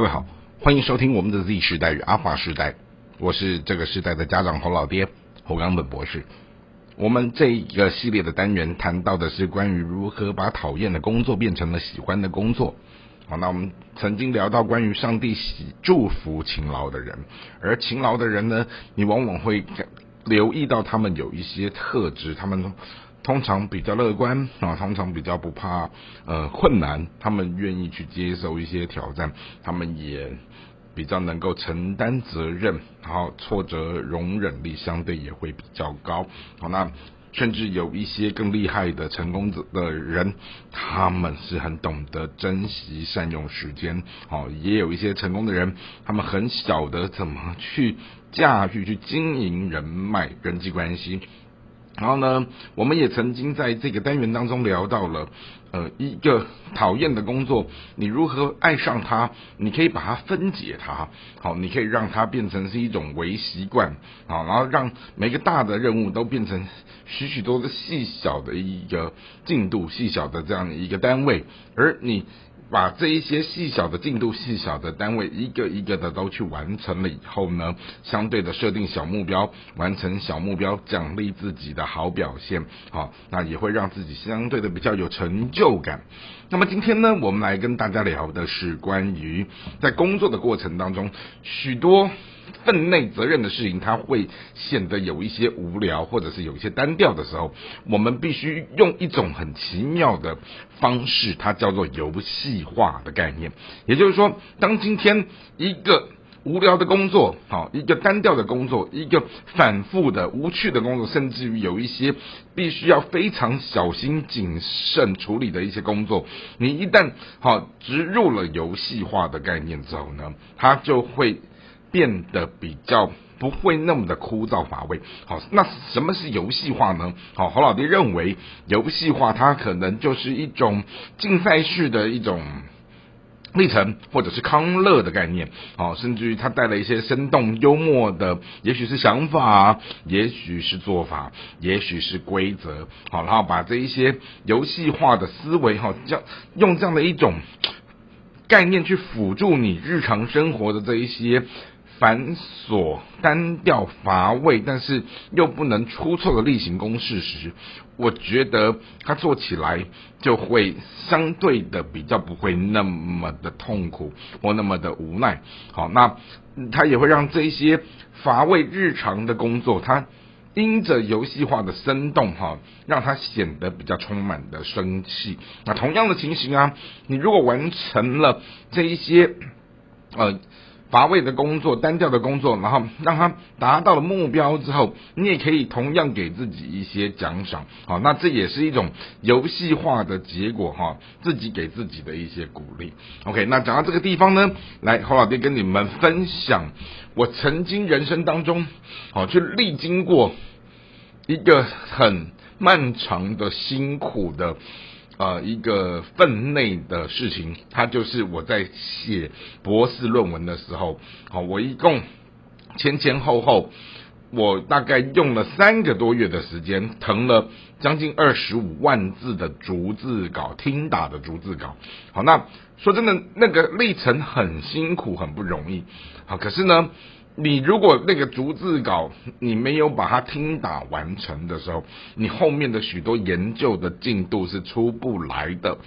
各位好，欢迎收听我们的 Z 时代与阿法时代，我是这个时代的家长侯老爹侯冈本博士。我们这一个系列的单元谈到的是关于如何把讨厌的工作变成了喜欢的工作。好，那我们曾经聊到关于上帝喜祝福勤劳的人，而勤劳的人呢，你往往会留意到他们有一些特质，他们。通常比较乐观啊，通常比较不怕呃困难，他们愿意去接受一些挑战，他们也比较能够承担责任，然后挫折容忍力相对也会比较高。好，那甚至有一些更厉害的成功者的人，他们是很懂得珍惜善用时间。好，也有一些成功的人，他们很晓得怎么去驾驭、去经营人脉、人际关系。然后呢，我们也曾经在这个单元当中聊到了，呃，一个讨厌的工作，你如何爱上它？你可以把它分解它，好，你可以让它变成是一种微习惯，好，然后让每个大的任务都变成许许多的细小的一个进度、细小的这样的一个单位，而你。把这一些细小的进度、细小的单位，一个一个的都去完成了以后呢，相对的设定小目标，完成小目标，奖励自己的好表现，好，那也会让自己相对的比较有成就感。那么今天呢，我们来跟大家聊的是关于在工作的过程当中，许多。分内责任的事情，它会显得有一些无聊，或者是有一些单调的时候，我们必须用一种很奇妙的方式，它叫做游戏化的概念。也就是说，当今天一个无聊的工作，好，一个单调的工作，一个反复的无趣的工作，甚至于有一些必须要非常小心谨慎处理的一些工作，你一旦好植入了游戏化的概念之后呢，它就会。变得比较不会那么的枯燥乏味。好，那什么是游戏化呢？好，侯老爹认为游戏化它可能就是一种竞赛式的一种历程，或者是康乐的概念。好，甚至于它带了一些生动幽默的，也许是想法，也许是做法，也许是规则。好，然后把这一些游戏化的思维，哈，这样用这样的一种概念去辅助你日常生活的这一些。繁琐、单调、乏味，但是又不能出错的例行公事时，我觉得他做起来就会相对的比较不会那么的痛苦或那么的无奈。好，那他也会让这一些乏味日常的工作，它因着游戏化的生动哈，让它显得比较充满的生气。那同样的情形啊，你如果完成了这一些，呃。乏味的工作、单调的工作，然后让他达到了目标之后，你也可以同样给自己一些奖赏，好，那这也是一种游戏化的结果哈，自己给自己的一些鼓励。OK，那讲到这个地方呢，来侯老爹跟你们分享，我曾经人生当中，好去历经过一个很漫长的、辛苦的。呃，一个分内的事情，它就是我在写博士论文的时候，好，我一共前前后后，我大概用了三个多月的时间，誊了将近二十五万字的逐字稿，听打的逐字稿。好，那说真的，那个历程很辛苦，很不容易。好，可是呢。你如果那个逐字稿你没有把它听打完成的时候，你后面的许多研究的进度是出不来的。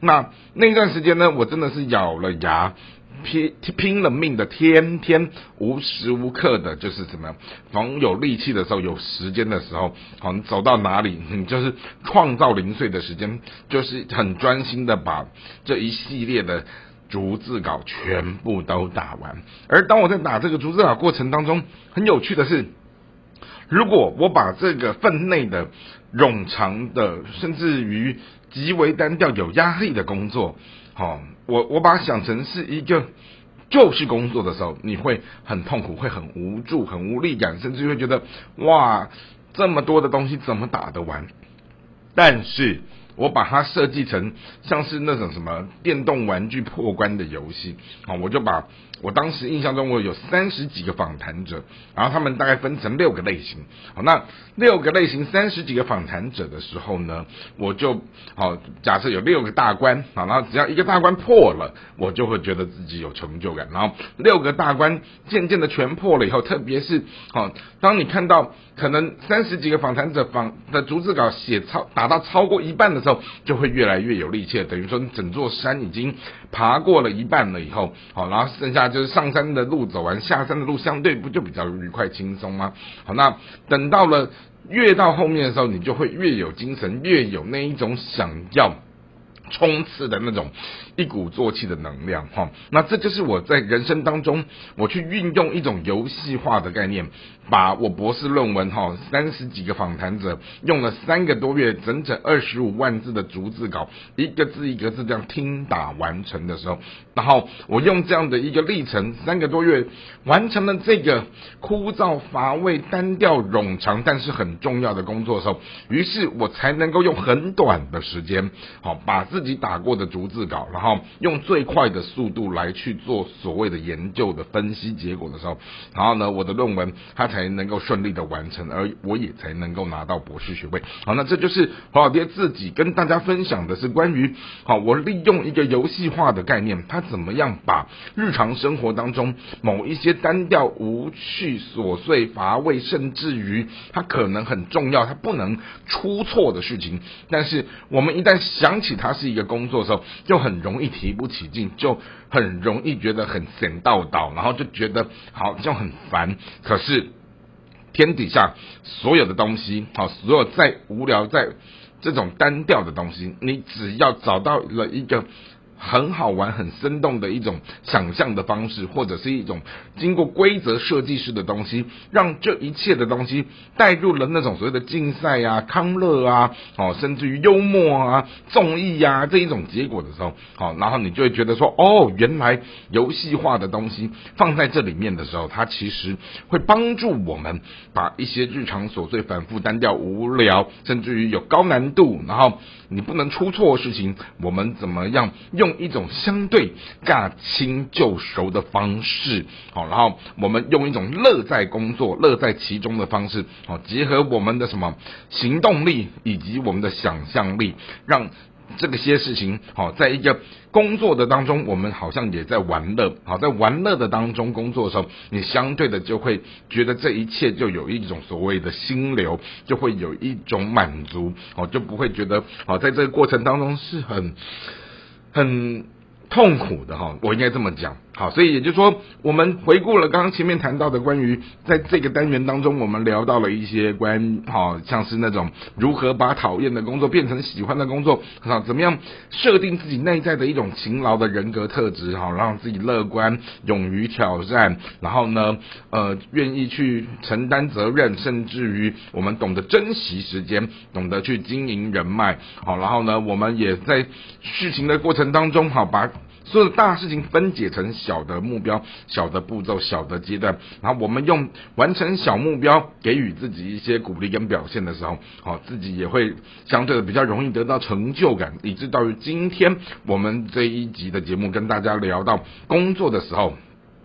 那那段时间呢，我真的是咬了牙拼拼了命的，天天无时无刻的，就是什么，逢有力气的时候，有时间的时候，好，你走到哪里，你就是创造零碎的时间，就是很专心的把这一系列的。逐字稿全部都打完，而当我在打这个逐字稿过程当中，很有趣的是，如果我把这个分内的冗长的，甚至于极为单调、有压力的工作，好，我我把它想成是一个就是工作的时候，你会很痛苦，会很无助、很无力感，甚至会觉得哇，这么多的东西怎么打得完？但是。我把它设计成像是那种什么电动玩具破关的游戏，啊，我就把我当时印象中我有三十几个访谈者，然后他们大概分成六个类型。好，那六个类型三十几个访谈者的时候呢，我就好假设有六个大关，好，然后只要一个大关破了，我就会觉得自己有成就感。然后六个大关渐渐的全破了以后，特别是好，当你看到可能三十几个访谈者访的逐字稿写超达到超过一半的时候，就会越来越有力气，等于说你整座山已经爬过了一半了以后，好，然后剩下就是上山的路走完，下山的路相对不就比较愉快轻松吗？好，那等到了越到后面的时候，你就会越有精神，越有那一种想要冲刺的那种一鼓作气的能量哈。那这就是我在人生当中，我去运用一种游戏化的概念。把我博士论文哈三十几个访谈者用了三个多月，整整二十五万字的逐字稿，一个字一个字这样听打完成的时候，然后我用这样的一个历程，三个多月完成了这个枯燥乏味、单调冗长但是很重要的工作的时候，于是我才能够用很短的时间，好把自自己打过的逐字稿，然后用最快的速度来去做所谓的研究的分析结果的时候，然后呢，我的论文它。才能够顺利的完成，而我也才能够拿到博士学位。好，那这就是黄老爹自己跟大家分享的是关于好，我利用一个游戏化的概念，他怎么样把日常生活当中某一些单调、无趣、琐碎、乏味，甚至于他可能很重要、他不能出错的事情，但是我们一旦想起它是一个工作的时候，就很容易提不起劲，就很容易觉得很神道道，然后就觉得好像很烦。可是。天底下所有的东西，好，所有再无聊、再这种单调的东西，你只要找到了一个。很好玩、很生动的一种想象的方式，或者是一种经过规则设计师的东西，让这一切的东西带入了那种所谓的竞赛啊、康乐啊，哦，甚至于幽默啊、综艺啊这一种结果的时候，好，然后你就会觉得说，哦，原来游戏化的东西放在这里面的时候，它其实会帮助我们把一些日常琐碎、反复、单调、无聊，甚至于有高难度，然后你不能出错的事情，我们怎么样用？一种相对驾轻就熟的方式，好，然后我们用一种乐在工作、乐在其中的方式，好，结合我们的什么行动力以及我们的想象力，让这个些事情，好，在一个工作的当中，我们好像也在玩乐，好，在玩乐的当中工作的时候，你相对的就会觉得这一切就有一种所谓的心流，就会有一种满足，哦，就不会觉得，好，在这个过程当中是很。很痛苦的哈，我应该这么讲。好，所以也就是说，我们回顾了刚刚前面谈到的关于在这个单元当中，我们聊到了一些关，好像是那种如何把讨厌的工作变成喜欢的工作，好，怎么样设定自己内在的一种勤劳的人格特质，好，让自己乐观、勇于挑战，然后呢，呃，愿意去承担责任，甚至于我们懂得珍惜时间，懂得去经营人脉，好，然后呢，我们也在事情的过程当中，好把。所有的大事情分解成小的目标、小的步骤、小的阶段，然后我们用完成小目标给予自己一些鼓励跟表现的时候，好，自己也会相对的比较容易得到成就感，以致到于今天我们这一集的节目跟大家聊到工作的时候。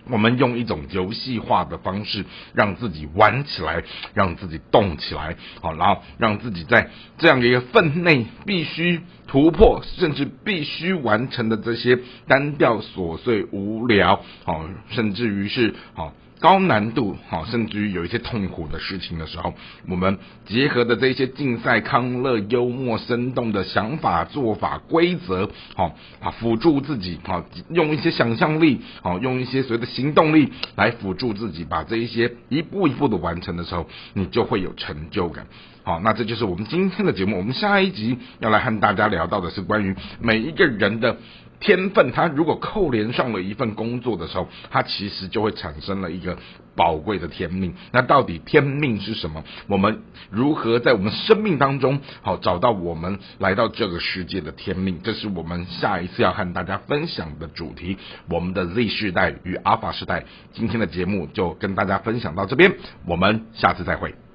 我们用一种游戏化的方式，让自己玩起来，让自己动起来，好，然后让自己在这样的一个分内必须突破，甚至必须完成的这些单调、琐碎、无聊，好，甚至于是好。高难度，好，甚至于有一些痛苦的事情的时候，我们结合的这些竞赛、康乐、幽默、生动的想法、做法、规则，好啊，辅助自己，好，用一些想象力，好，用一些所谓的行动力来辅助自己，把这一些一步一步的完成的时候，你就会有成就感。好，那这就是我们今天的节目。我们下一集要来和大家聊到的是关于每一个人的。天分，他如果扣连上了一份工作的时候，他其实就会产生了一个宝贵的天命。那到底天命是什么？我们如何在我们生命当中好找到我们来到这个世界的天命？这是我们下一次要和大家分享的主题。我们的 Z 世代与阿法世代，今天的节目就跟大家分享到这边，我们下次再会。